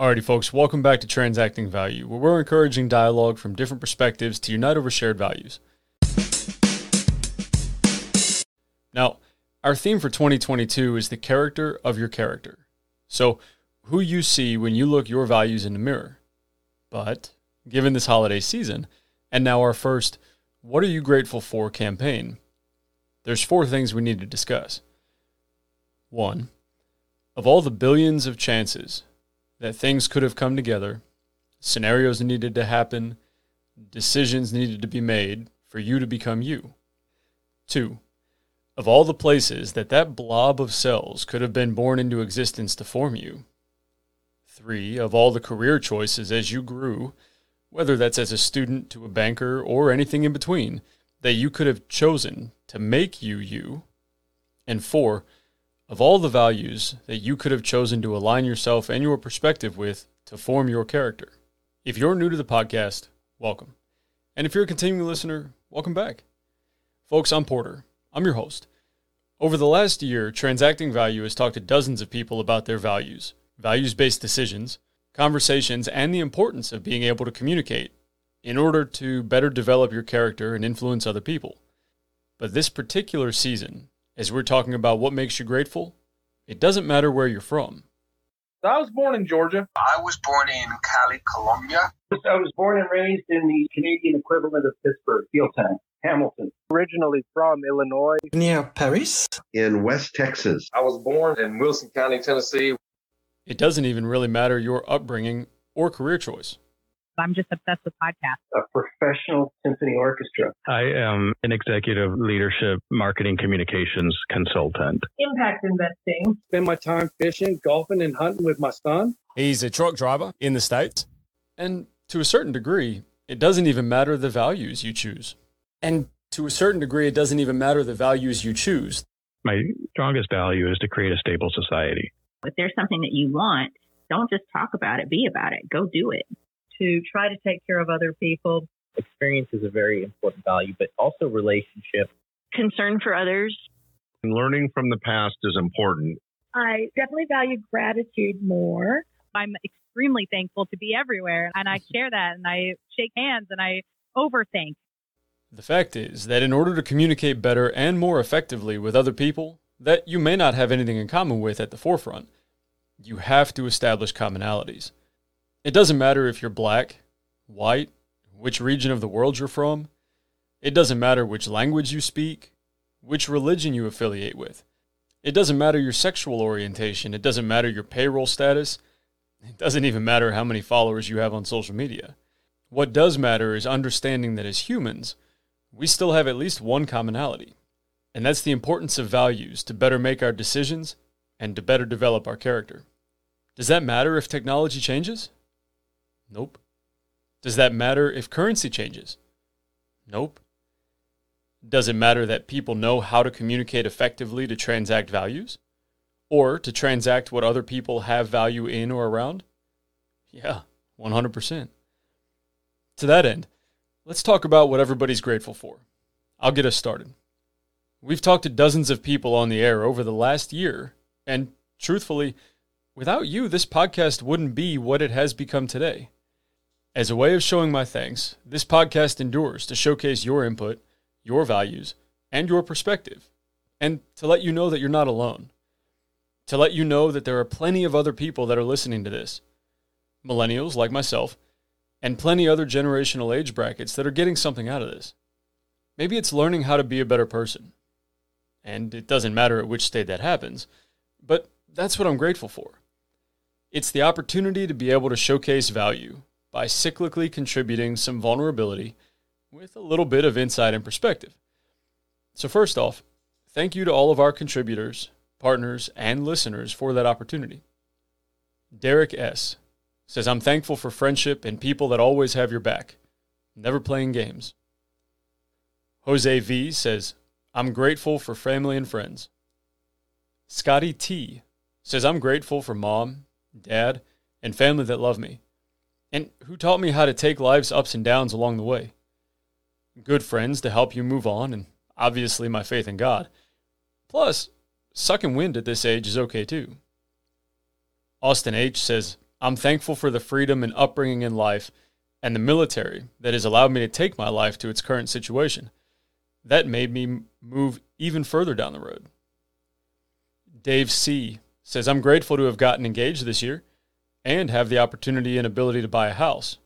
Alrighty, folks, welcome back to Transacting Value, where we're encouraging dialogue from different perspectives to unite over shared values. Now, our theme for 2022 is the character of your character. So, who you see when you look your values in the mirror. But, given this holiday season, and now our first What Are You Grateful For campaign, there's four things we need to discuss. One, of all the billions of chances that things could have come together, scenarios needed to happen, decisions needed to be made for you to become you. Two, of all the places that that blob of cells could have been born into existence to form you. Three, of all the career choices as you grew, whether that's as a student to a banker or anything in between, that you could have chosen to make you you. And four, of all the values that you could have chosen to align yourself and your perspective with to form your character. If you're new to the podcast, welcome. And if you're a continuing listener, welcome back. Folks, I'm Porter. I'm your host. Over the last year, Transacting Value has talked to dozens of people about their values, values based decisions, conversations, and the importance of being able to communicate in order to better develop your character and influence other people. But this particular season, as we're talking about what makes you grateful, it doesn't matter where you're from. I was born in Georgia. I was born in Cali, Colombia. I was born and raised in the Canadian equivalent of Pittsburgh, Steeltown, Hamilton. Originally from Illinois. Near Paris. In West Texas. I was born in Wilson County, Tennessee. It doesn't even really matter your upbringing or career choice. I'm just obsessed with podcasts. A professional symphony orchestra. I am an executive leadership marketing communications consultant. Impact investing. Spend my time fishing, golfing, and hunting with my son. He's a truck driver in the States. And to a certain degree, it doesn't even matter the values you choose. And to a certain degree, it doesn't even matter the values you choose. My strongest value is to create a stable society. If there's something that you want, don't just talk about it, be about it. Go do it to try to take care of other people. Experience is a very important value, but also relationship. Concern for others. And learning from the past is important. I definitely value gratitude more. I'm extremely thankful to be everywhere, and I share that, and I shake hands, and I overthink. The fact is that in order to communicate better and more effectively with other people that you may not have anything in common with at the forefront, you have to establish commonalities. It doesn't matter if you're black, white, which region of the world you're from. It doesn't matter which language you speak, which religion you affiliate with. It doesn't matter your sexual orientation. It doesn't matter your payroll status. It doesn't even matter how many followers you have on social media. What does matter is understanding that as humans, we still have at least one commonality, and that's the importance of values to better make our decisions and to better develop our character. Does that matter if technology changes? Nope. Does that matter if currency changes? Nope. Does it matter that people know how to communicate effectively to transact values? Or to transact what other people have value in or around? Yeah, 100%. To that end, let's talk about what everybody's grateful for. I'll get us started. We've talked to dozens of people on the air over the last year, and truthfully, without you, this podcast wouldn't be what it has become today. As a way of showing my thanks, this podcast endures to showcase your input, your values, and your perspective, and to let you know that you're not alone. To let you know that there are plenty of other people that are listening to this millennials like myself, and plenty other generational age brackets that are getting something out of this. Maybe it's learning how to be a better person. And it doesn't matter at which state that happens, but that's what I'm grateful for. It's the opportunity to be able to showcase value by cyclically contributing some vulnerability with a little bit of insight and perspective. So, first off, thank you to all of our contributors, partners, and listeners for that opportunity. Derek S. says, I'm thankful for friendship and people that always have your back, never playing games. Jose V says, I'm grateful for family and friends. Scotty T says, I'm grateful for mom, dad, and family that love me and who taught me how to take life's ups and downs along the way. Good friends to help you move on, and obviously my faith in God. Plus, sucking wind at this age is okay too. Austin H says, I'm thankful for the freedom and upbringing in life and the military that has allowed me to take my life to its current situation. That made me move even further down the road. Dave C says, I'm grateful to have gotten engaged this year and have the opportunity and ability to buy a house.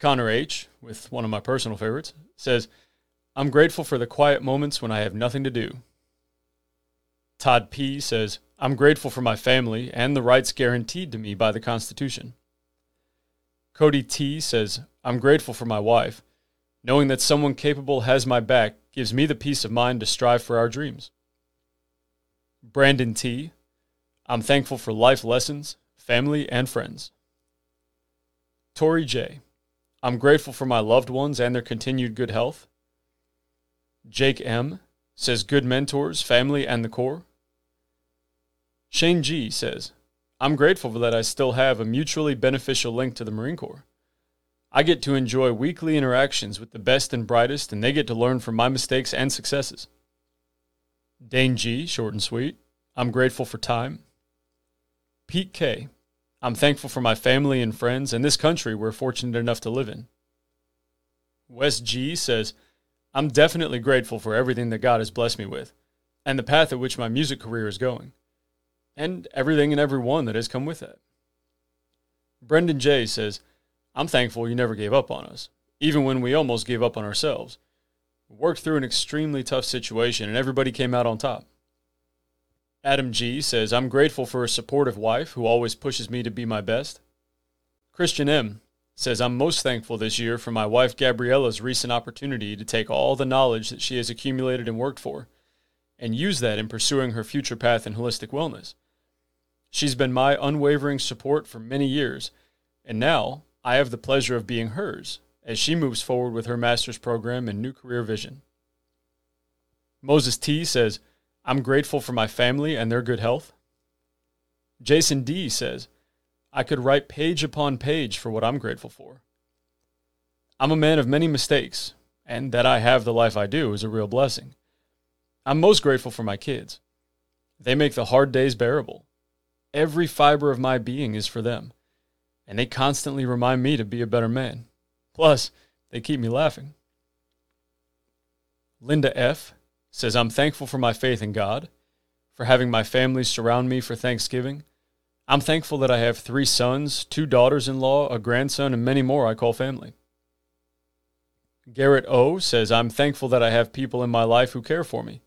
Connor H, with one of my personal favorites, says, I'm grateful for the quiet moments when I have nothing to do. Todd P says, I'm grateful for my family and the rights guaranteed to me by the Constitution. Cody T says, I'm grateful for my wife. Knowing that someone capable has my back gives me the peace of mind to strive for our dreams. Brandon T, I'm thankful for life lessons, family, and friends. Tori J, I'm grateful for my loved ones and their continued good health. Jake M says, good mentors, family, and the core. Shane G says, I'm grateful that I still have a mutually beneficial link to the Marine Corps. I get to enjoy weekly interactions with the best and brightest, and they get to learn from my mistakes and successes. Dane G, short and sweet, I'm grateful for time. Pete K, I'm thankful for my family and friends and this country we're fortunate enough to live in. Wes G says, I'm definitely grateful for everything that God has blessed me with and the path at which my music career is going and everything and everyone that has come with that. Brendan J says, I'm thankful you never gave up on us, even when we almost gave up on ourselves. We worked through an extremely tough situation and everybody came out on top. Adam G says, I'm grateful for a supportive wife who always pushes me to be my best. Christian M says, I'm most thankful this year for my wife Gabriella's recent opportunity to take all the knowledge that she has accumulated and worked for and use that in pursuing her future path in holistic wellness. She's been my unwavering support for many years, and now I have the pleasure of being hers as she moves forward with her master's program and new career vision. Moses T says, I'm grateful for my family and their good health. Jason D says, I could write page upon page for what I'm grateful for. I'm a man of many mistakes, and that I have the life I do is a real blessing. I'm most grateful for my kids. They make the hard days bearable. Every fiber of my being is for them, and they constantly remind me to be a better man. Plus, they keep me laughing. Linda F says, I'm thankful for my faith in God, for having my family surround me for Thanksgiving. I'm thankful that I have three sons, two daughters in law, a grandson, and many more I call family. Garrett O says, I'm thankful that I have people in my life who care for me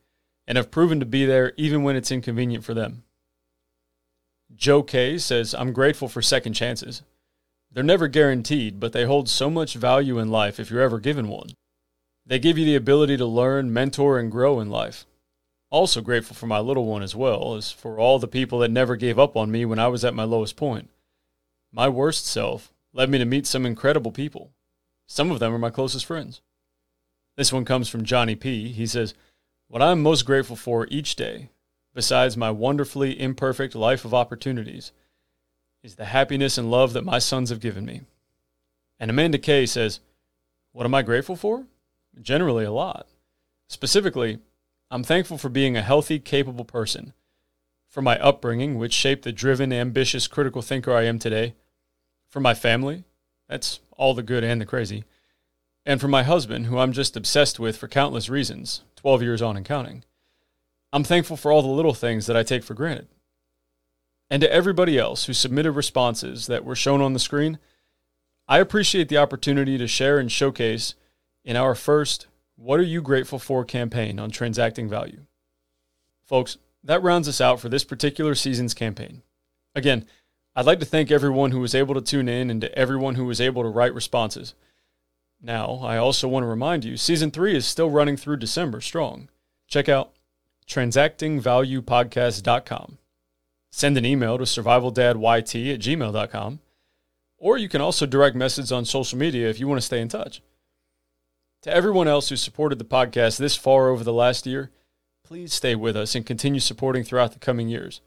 and have proven to be there even when it's inconvenient for them. Joe K says, I'm grateful for second chances. They're never guaranteed, but they hold so much value in life if you're ever given one. They give you the ability to learn, mentor, and grow in life. Also grateful for my little one as well as for all the people that never gave up on me when I was at my lowest point. My worst self led me to meet some incredible people. Some of them are my closest friends. This one comes from Johnny P. He says, What I'm most grateful for each day besides my wonderfully imperfect life of opportunities, is the happiness and love that my sons have given me. And Amanda Kay says, What am I grateful for? Generally, a lot. Specifically, I'm thankful for being a healthy, capable person, for my upbringing, which shaped the driven, ambitious, critical thinker I am today, for my family, that's all the good and the crazy, and for my husband, who I'm just obsessed with for countless reasons, 12 years on and counting. I'm thankful for all the little things that I take for granted. And to everybody else who submitted responses that were shown on the screen, I appreciate the opportunity to share and showcase in our first What Are You Grateful For campaign on transacting value. Folks, that rounds us out for this particular season's campaign. Again, I'd like to thank everyone who was able to tune in and to everyone who was able to write responses. Now, I also want to remind you, season three is still running through December strong. Check out transactingvaluepodcast.com. Send an email to survivaldadyt at gmail.com. Or you can also direct message on social media if you want to stay in touch. To everyone else who supported the podcast this far over the last year, please stay with us and continue supporting throughout the coming years.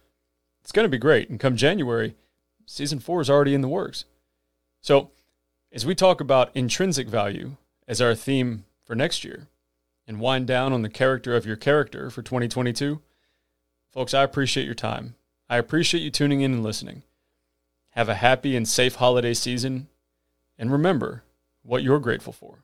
It's going to be great. And come January, season four is already in the works. So, as we talk about intrinsic value as our theme for next year, and wind down on the character of your character for 2022, folks, I appreciate your time. I appreciate you tuning in and listening. Have a happy and safe holiday season, and remember what you're grateful for.